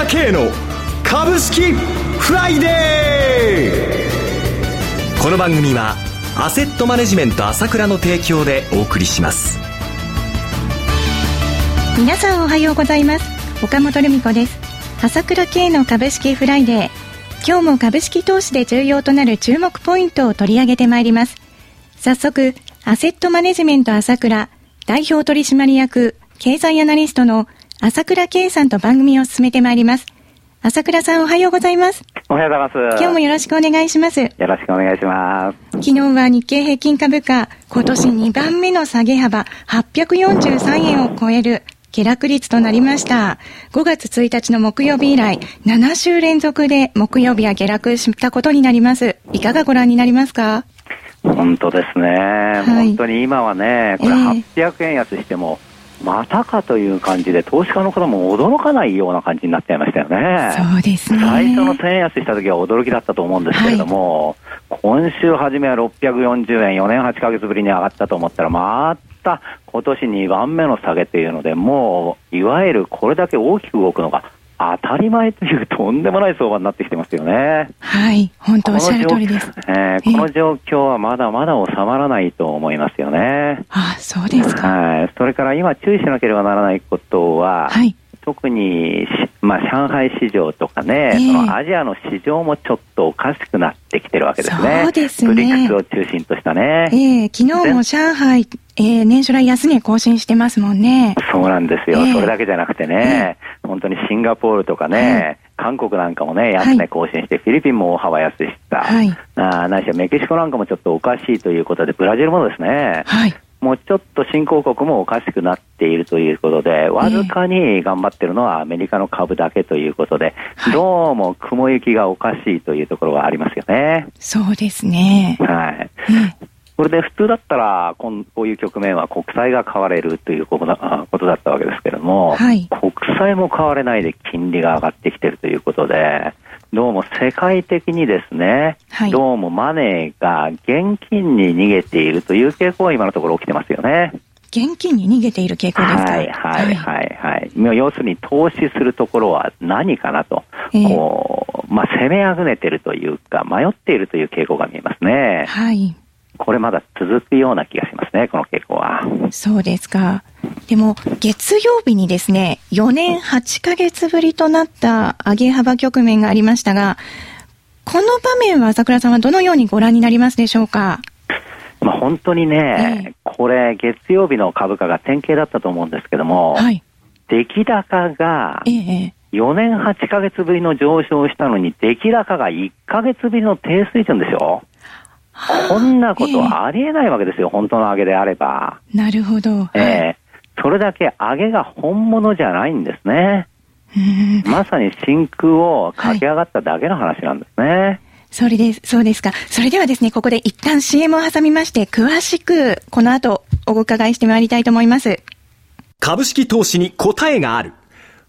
倉慶の株式フライデー。この番組はアセットマネジメント朝倉の提供でお送りします。皆さんおはようございます。岡本留美子です。朝倉慶の株式フライデー。今日も株式投資で重要となる注目ポイントを取り上げてまいります。早速アセットマネジメント朝倉代表取締役経済アナリストの朝倉圭さんと番組を進めてまいります。朝倉さんおはようございます。おはようございます。今日もよろしくお願いします。よろしくお願いします。昨日は日経平均株価、今年2番目の下げ幅、843円を超える下落率となりました。5月1日の木曜日以来、7週連続で木曜日は下落したことになります。いかがご覧になりますか？本当ですね、はい、本当に今はね、これ800円安しても、えーまたかという感じで、投資家の方も驚かないような感じになっちゃいましたよね。そうですね。最初の1000円安した時は驚きだったと思うんですけれども、はい、今週初めは640円、4年8ヶ月ぶりに上がったと思ったら、また今年2番目の下げというので、もう、いわゆるこれだけ大きく動くのが、当たり前というとんでもない相場になってきてますよね。はい、本当おっしゃる通りです。えー、この状況はまだまだ収まらないと思いますよね。あそうですか。はい。それから今注意しなければならないことは、はい、特に、まあ、上海市場とかね、えー、そのアジアの市場もちょっとおかしくなってきてるわけですね。そうですね。ブリックスを中心としたね。ええー、昨日も上海、えー、年初来安値更新してますもんね。そうなんですよ。えー、それだけじゃなくてね、本当にシンガポールとかね、韓国なんかもね、安値更新して、フィリピンも大幅安でした。はい、あないしはメキシコなんかもちょっとおかしいということで、ブラジルもですね、はい、もうちょっと新興国もおかしくなっているということで、わずかに頑張ってるのはアメリカの株だけということで、どうも雲行きがおかしいというところがありますよね。そうですね。はい。これで普通だったらこういう局面は国債が買われるということだったわけですけれども、はい、国債も買われないで金利が上がってきているということで、どうも世界的にですね、はい、どうもマネーが現金に逃げているという傾向が今のところ起きてますよね。現金に逃げている傾向ですか？はいはいはいはい。はい、要するに投資するところは何かなと、えー、こう、まあ、攻めあぐねてるというか、迷っているという傾向が見えますね。はい。これまだ続くような気がしますね、この傾向は。そうですか。でも、月曜日にですね、4年8ヶ月ぶりとなった上げ幅局面がありましたが、この場面は朝倉さんはどのようにご覧になりますでしょうか？まあ、本当にね、ええ、これ、月曜日の株価が典型だったと思うんですけども、はい、出来高が、4年8ヶ月ぶりの上昇したのに、出来高が1ヶ月ぶりの低水準ですよ。こんなことはありえないわけですよ、えー、本当の上げであれば。なるほど。えー、それだけ上げが本物じゃないんですね。まさに真空を駆け上がっただけの話なんですね。はいそれです、そうですか。それではですね、ここで一旦 CM を挟みまして、詳しく、この後、お伺いしてまいりたいと思います。株式投資に答えがある。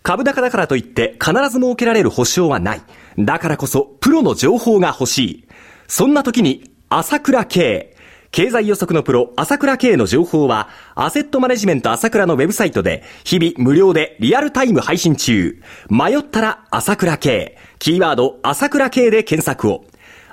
株高だからといって必ず設けられる保証はない。だからこそ、プロの情報が欲しい。そんな時に朝倉慶。経済予測のプロ、朝倉慶の情報は、アセットマネジメント朝倉のウェブサイトで、日々無料でリアルタイム配信中。迷ったら朝倉慶。キーワード、朝倉慶で検索を。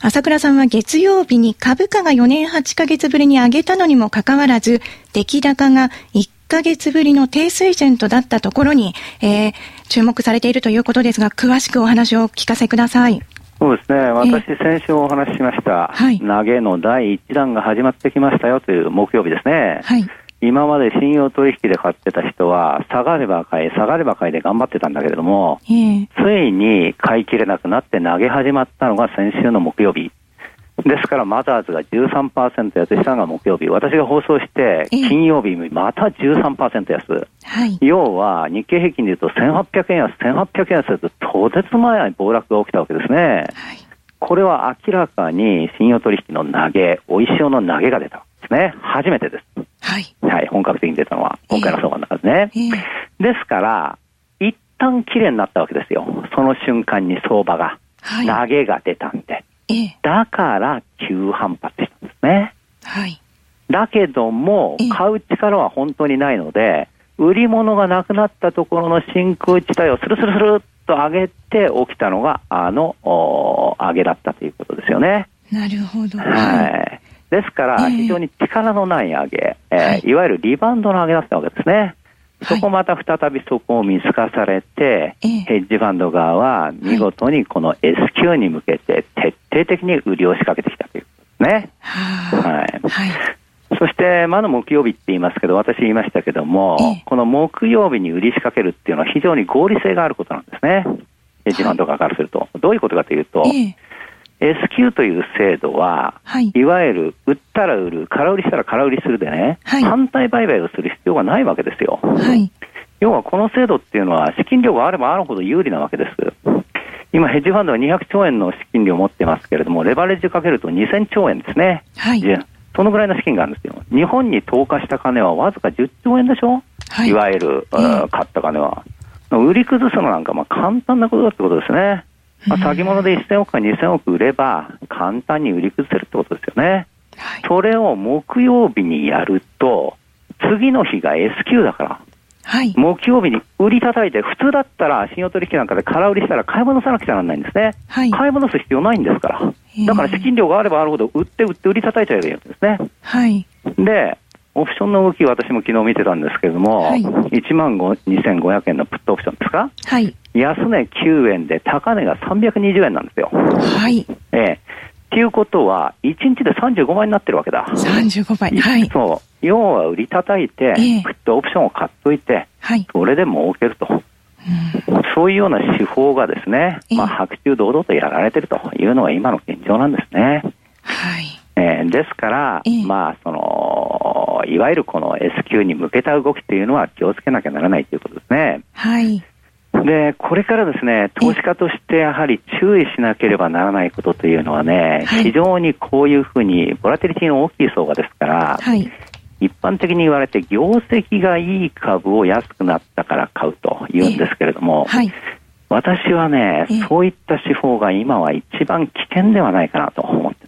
朝倉さんは月曜日に株価が4年8ヶ月ぶりに上げたのにもかかわらず、出来高が1ヶ月ぶりの低水準とだったところに、えー、注目されているということですが、詳しくお話をお聞かせください。そうですね、私、先週お話ししました、はい、投げの第1弾が始まってきましたよという木曜日ですね。はい今まで信用取引で買ってた人は、下がれば買い、下がれば買いで頑張ってたんだけれども、ついに買い切れなくなって投げ始まったのが先週の木曜日。ですから、マザーズが13%安したのが木曜日。私が放送して、金曜日また13%安。はい、要は、日経平均で言うと1800円安、1800円安ととてつもない暴落が起きたわけですね。はいこれは明らかに信用取引の投げ、おいしおの投げが出たんですね。初めてです。はい。はい、本格的に出たのは、今回の相場の中ですね。ですから、一旦綺麗になったわけですよ。その瞬間に相場が。はい、投げが出たんで。えー、だから、急反発したんですね。はい。だけども、買う力は本当にないので、売り物がなくなったところの真空地帯をスルスルスルっと上げて起きたのが、あの、上げだったということですよね。なるほど。はい。ですから、非常に力のない上げ、えー、はい、いわゆるリバウンドの上げだったわけですね。そこまた再びそこを見透かされて、はい、ヘッジファンド側は見事にこの S q に向けて徹底的に売りを仕掛けてきたということですね。はい。はいそして、まだ木曜日って言いますけど、私言いましたけども、この木曜日に売り仕掛けるっていうのは非常に合理性があることなんですね。ヘッジファンド側からすると。どういうことかというと、S q という制度は、はい、いわゆる売ったら売る、空売りしたら空売りするでね、はい、反対売買をする必要がないわけですよ。はい、要はこの制度っていうのは資金量があればあるほど有利なわけです。今、ヘッジファンドは200兆円の資金量を持ってますけれども、レバレッジかけると2000兆円ですね。はい、そのぐらいの資金があるんですよ。日本に投下した金はわずか10兆円でしょ、はい、いわゆる、えー、買った金は。売り崩すのなんかまあ簡単なことだってことですね。まあ、先物で1000億か2000億売れば、簡単に売り崩せるってことですよね。はい、それを木曜日にやると、次の日が S q だから。はい、木曜日に売り叩いて、普通だったら信用取引なんかで空売りしたら買い戻さなくちゃならないんですね。はい、買い戻す必要ないんですから。だから資金量があればあるほど売って売って売り叩いちゃえばいいわけですね。はい、で、オプションの動き、私も昨日見てたんですけれども、はい、1万2500円のプットオプションですか、はい、安値9円で高値が320円なんですよ。はい。ええっていうことは、1日で35倍になってるわけだ。35倍。はい。そう。要は売り叩いて、えプットオプションを買っといて、はい、それで儲けると。うん、そういうような手法がですね、まあ、白昼堂々とやられてるというのが今の現状なんですね。はい。えー、ですから、まあ、その、いわゆるこの S q に向けた動きというのは気をつけなきゃならないということですね。はい。で、これからですね、投資家としてやはり注意しなければならないことというのはね、はい、非常にこういうふうに、ボラテリティの大きい相場ですから、はい、一般的に言われて、業績がいい株を安くなったから買うというんですけれども、はい、私はね、そういった手法が今は一番危険ではないかなと思って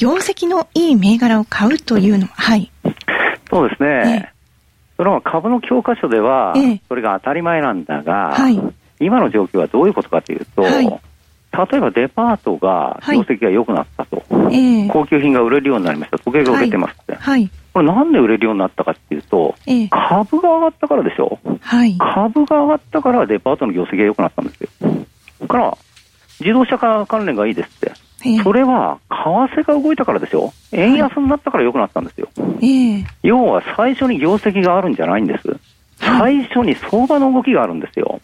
業績のいい銘柄を買うというのは、はい。そうですね。それは株の教科書では、それが当たり前なんだが、はい、今の状況はどういうことかというと、はい、例えばデパートが業績が良くなったと、はい、高級品が売れるようになりました、時計が売れてますって、はい、これなんで売れるようになったかっていうと、株が上がったからでしょ、はい、株が上がったからデパートの業績が良くなったんですよ。から、自動車関連がいいです。それは為替が動いたからですよ。円安になったから良くなったんですよ。要は最初に業績があるんじゃないんです。最初に相場の動きがあるんですよ。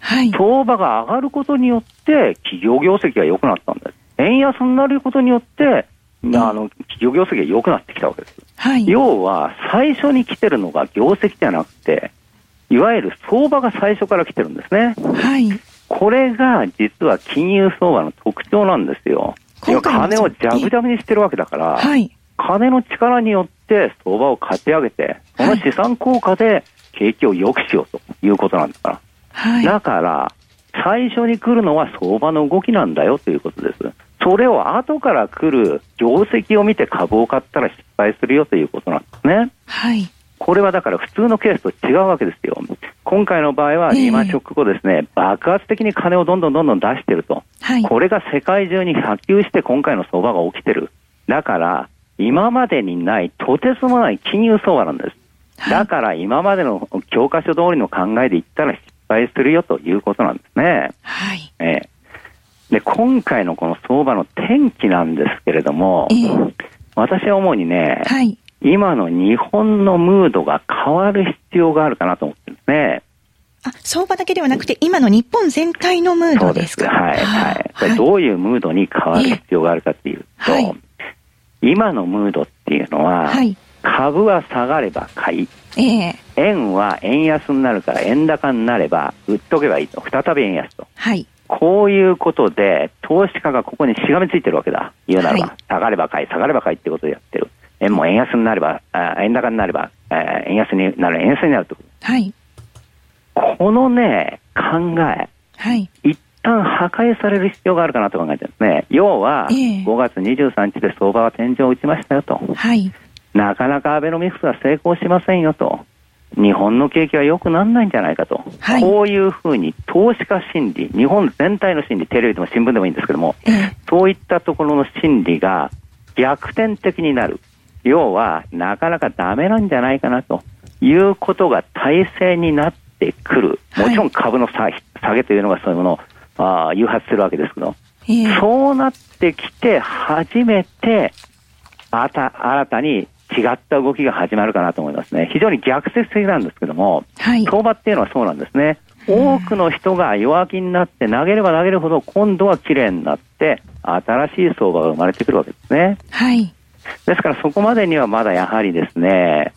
はい、相場が上がることによって企業業績が良くなったんです。円安になることによって、あの、企業業績が良くなってきたわけです。はい、要は、最初に来てるのが業績じゃなくて、いわゆる相場が最初から来てるんですね。はい。これが実は金融相場の特徴なんですよ。金をジャブジャブにしてるわけだから、はい、金の力によって相場を勝ち上げて、その資産効果で景気を良くしようということなんだから。はい、だから、最初に来るのは相場の動きなんだよということです。それを後から来る業績を見て株を買ったら失敗するよということなんですね。はい。これはだから普通のケースと違うわけですよ。今回の場合はリーマンショック後ですね、えー、爆発的に金をどんどんどんどん出してると、はい、これが世界中に波及して今回の相場が起きてる。だから、今までにないとてつもない金融相場なんです。だから今までの教科書通りの考えで言ったら失敗するよということなんですね。はい。えー、で、今回のこの相場の転機なんですけれども、えー、私は主にね、はい、今の日本のムードが変わる必要があるかなと思ってるんですね。あ、相場だけではなくて、今の日本全体のムードですか？はい、はい。これどういうムードに変わる必要があるかっていうと、はい、今のムードっていうのは、はい、株は下がれば買い、えー、円は円安になるから円高になれば売っとけばいいと。再び円安と。はい。こういうことで、投資家がここにしがみついてるわけだ。言うならば、はい、下がれば買い、下がれば買いってことでやってる。円も円安になれば、円高になれば、円安になる、円安になると。はい。このね、考え。はい。一旦破壊される必要があるかなと考えてるんですね。要は、5月23日で相場は天井を打ちましたよと。はい。なかなかアベノミクスは成功しませんよと。日本の景気は良くならないんじゃないかと、はい、こういうふうに投資家心理、日本全体の心理、テレビでも新聞でもいいんですけども、えー、そういったところの心理が逆転的になる。要は、なかなかダメなんじゃないかなということが体制になってくる。もちろん株の下げというのがそういうものをあ誘発するわけですけど、えー、そうなってきて初めて、また新たに違った動きが始まるかなと思いますね。非常に逆説的なんですけども、はい、相場っていうのはそうなんですね。多くの人が弱気になって投げれば投げるほど今度は綺麗になって新しい相場が生まれてくるわけですね。はい。ですからそこまでにはまだやはりですね、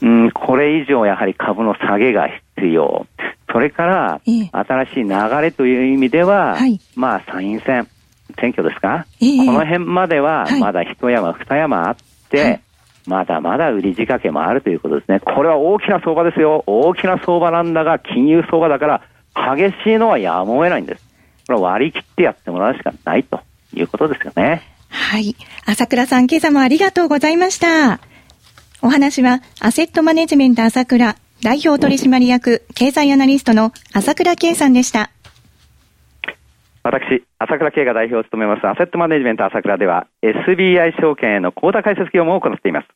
うん、これ以上やはり株の下げが必要。それから、新しい流れという意味では、はい、まあ参院選、選挙ですか、この辺まではまだ一山二山あって、はい、まだまだ売り仕掛けもあるということですね。これは大きな相場ですよ。大きな相場なんだが、金融相場だから、激しいのはやむを得ないんです。これは割り切ってやってもらうしかないということですよね。はい。朝倉さん、今朝もありがとうございました。お話は、アセットマネジメント朝倉代表取締役経済アナリストの朝倉圭さんでした。私、朝倉圭が代表を務めますアセットマネジメント朝倉では SBI 証券への口座開設業務を行っています。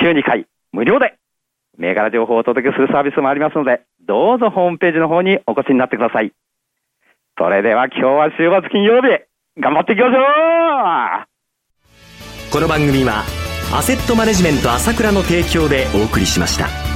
週2回無料で銘柄情報をお届けするサービスもありますので、どうぞホームページの方にお越しになってください。それでは今日は週末金曜日、頑張っていきましょうこの番組は、アセットマネジメント朝倉の提供でお送りしました。